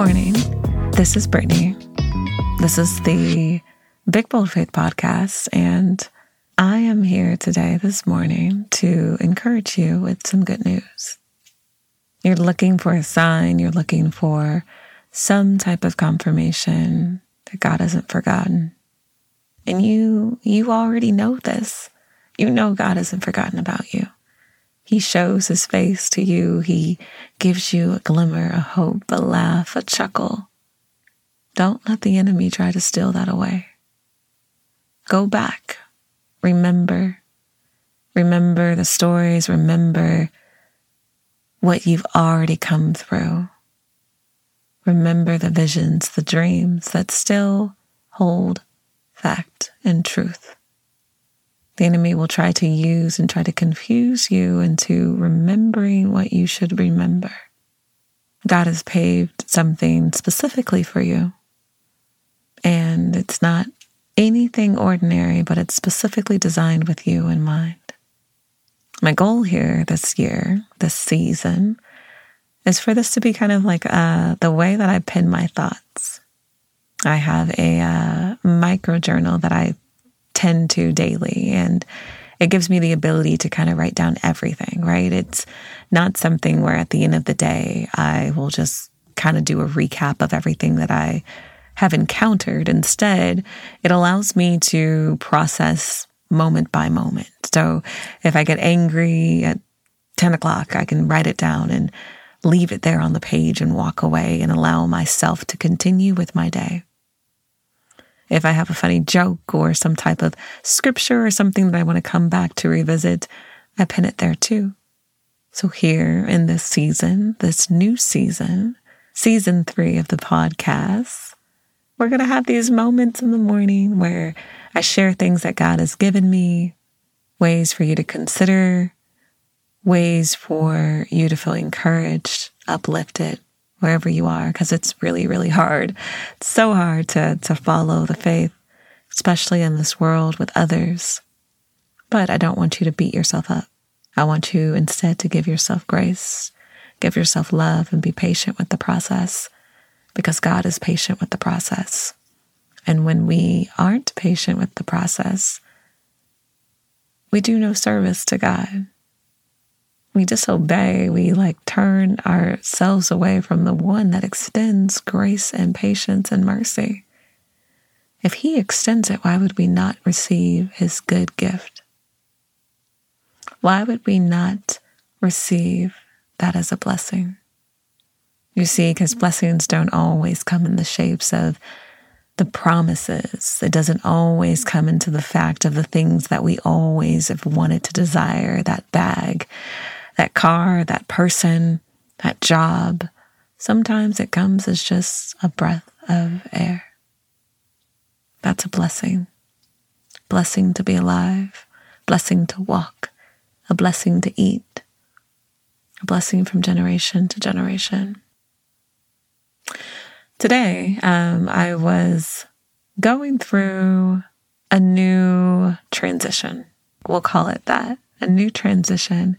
morning. This is Brittany. This is the Big Bold Faith podcast, and I am here today, this morning, to encourage you with some good news. You're looking for a sign, you're looking for some type of confirmation that God hasn't forgotten. And you you already know this. You know God hasn't forgotten about you. He shows his face to you. He gives you a glimmer, a hope, a laugh, a chuckle. Don't let the enemy try to steal that away. Go back. Remember. Remember the stories. Remember what you've already come through. Remember the visions, the dreams that still hold fact and truth the enemy will try to use and try to confuse you into remembering what you should remember. God has paved something specifically for you. And it's not anything ordinary, but it's specifically designed with you in mind. My goal here this year, this season, is for this to be kind of like uh, the way that I pin my thoughts. I have a uh, micro journal that I tend to daily. And it gives me the ability to kind of write down everything, right? It's not something where at the end of the day, I will just kind of do a recap of everything that I have encountered. Instead, it allows me to process moment by moment. So if I get angry at 10 o'clock, I can write it down and leave it there on the page and walk away and allow myself to continue with my day. If I have a funny joke or some type of scripture or something that I want to come back to revisit, I pin it there too. So, here in this season, this new season, season three of the podcast, we're going to have these moments in the morning where I share things that God has given me, ways for you to consider, ways for you to feel encouraged, uplifted, wherever you are, because it's really, really hard. It's so hard to, to follow the faith, especially in this world with others. But I don't want you to beat yourself up. I want you instead to give yourself grace, give yourself love, and be patient with the process because God is patient with the process. And when we aren't patient with the process, we do no service to God we disobey, we like turn ourselves away from the one that extends grace and patience and mercy. If he extends it, why would we not receive his good gift? Why would we not receive that as a blessing? You see, because blessings don't always come in the shapes of the promises. It doesn't always come into the fact of the things that we always have wanted to desire that bag, that car, that person, that job. Sometimes it comes as just a breath of air. That's a blessing. Blessing to be alive, blessing to walk, a blessing to eat, a blessing from generation to generation. Today, um, I was going through a new transition. We'll call it that a new transition.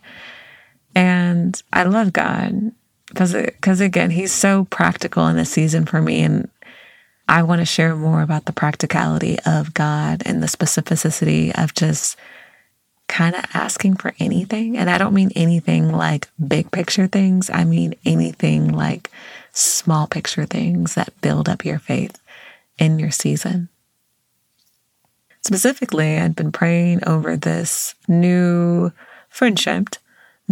And I love God because, because again, He's so practical in this season for me. And I want to share more about the practicality of God and the specificity of just kind of asking for anything. And I don't mean anything like big picture things, I mean anything like small picture things that build up your faith in your season. Specifically, I'd been praying over this new friendship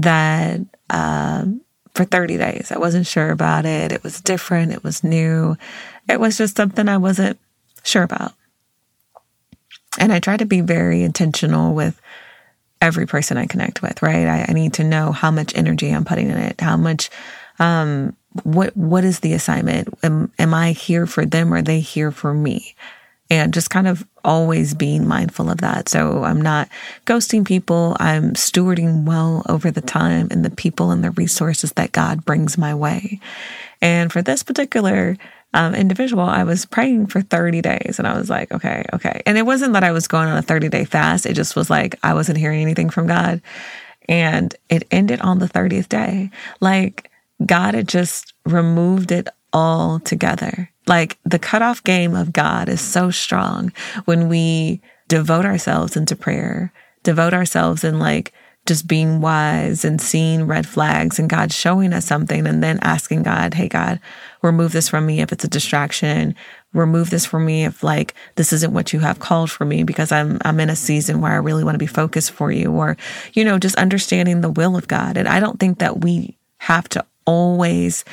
that um, for 30 days. I wasn't sure about it. It was different. It was new. It was just something I wasn't sure about. And I try to be very intentional with every person I connect with, right? I, I need to know how much energy I'm putting in it, how much, um, what, what is the assignment? Am, am I here for them or are they here for me? And just kind of always being mindful of that. So I'm not ghosting people. I'm stewarding well over the time and the people and the resources that God brings my way. And for this particular um, individual, I was praying for 30 days and I was like, okay, okay. And it wasn't that I was going on a 30 day fast. It just was like, I wasn't hearing anything from God. And it ended on the 30th day. Like God had just removed it all together. Like the cutoff game of God is so strong when we devote ourselves into prayer, devote ourselves in like just being wise and seeing red flags and God showing us something and then asking God, Hey, God, remove this from me if it's a distraction. Remove this from me if like this isn't what you have called for me because I'm, I'm in a season where I really want to be focused for you or, you know, just understanding the will of God. And I don't think that we have to always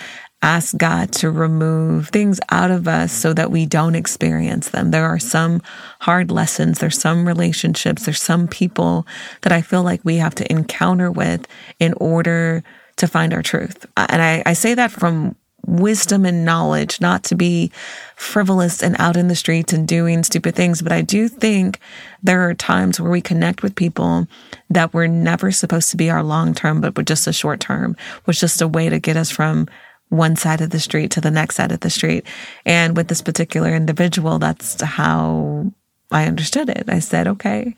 ask God to remove things out of us so that we don't experience them. There are some hard lessons, there's some relationships, there's some people that I feel like we have to encounter with in order to find our truth. Uh, and I, I say that from wisdom and knowledge, not to be frivolous and out in the streets and doing stupid things. But I do think there are times where we connect with people that were never supposed to be our long term, but were just a short term, was just a way to get us from one side of the street to the next side of the street. And with this particular individual, that's how I understood it. I said, okay.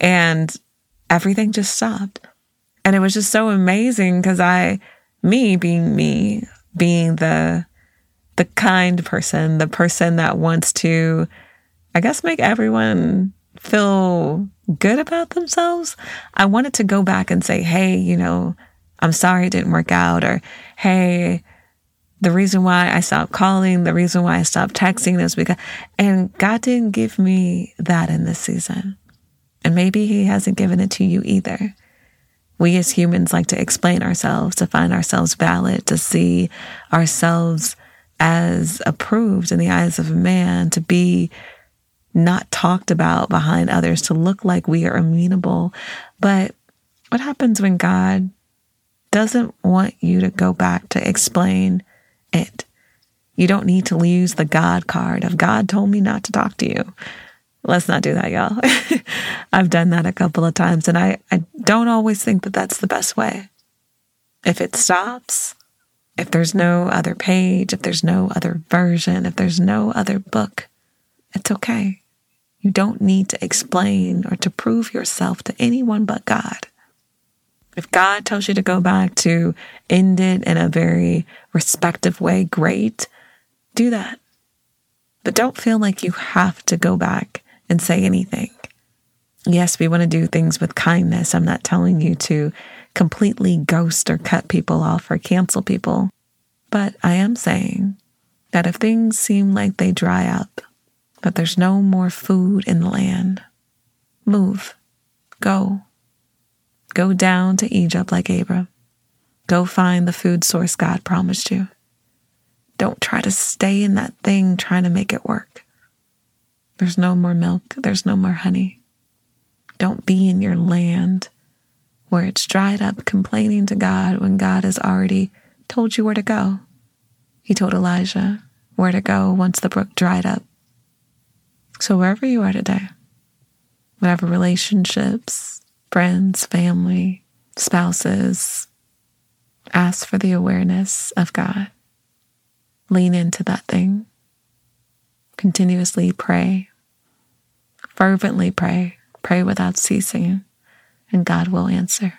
And everything just stopped. And it was just so amazing because I, me being me, being the, the kind person, the person that wants to, I guess, make everyone feel good about themselves. I wanted to go back and say, Hey, you know, I'm sorry it didn't work out or, Hey, the reason why I stopped calling, the reason why I stopped texting is because, and God didn't give me that in this season. And maybe He hasn't given it to you either. We as humans like to explain ourselves, to find ourselves valid, to see ourselves as approved in the eyes of man, to be not talked about behind others, to look like we are amenable. But what happens when God doesn't want you to go back to explain it. You don't need to use the God card of God told me not to talk to you. Let's not do that, y'all. I've done that a couple of times and I, I don't always think that that's the best way. If it stops, if there's no other page, if there's no other version, if there's no other book, it's okay. You don't need to explain or to prove yourself to anyone but God. If God tells you to go back to end it in a very respective way, great, do that. But don't feel like you have to go back and say anything. Yes, we want to do things with kindness. I'm not telling you to completely ghost or cut people off or cancel people. But I am saying that if things seem like they dry up, that there's no more food in the land, move, go, Go down to Egypt like Abram. Go find the food source God promised you. Don't try to stay in that thing trying to make it work. There's no more milk, there's no more honey. Don't be in your land where it's dried up complaining to God when God has already told you where to go. He told Elijah where to go once the brook dried up. So, wherever you are today, whatever relationships, friends, family, spouses, ask for the awareness of God. Lean into that thing. Continuously pray. Fervently pray. Pray without ceasing, and God will answer.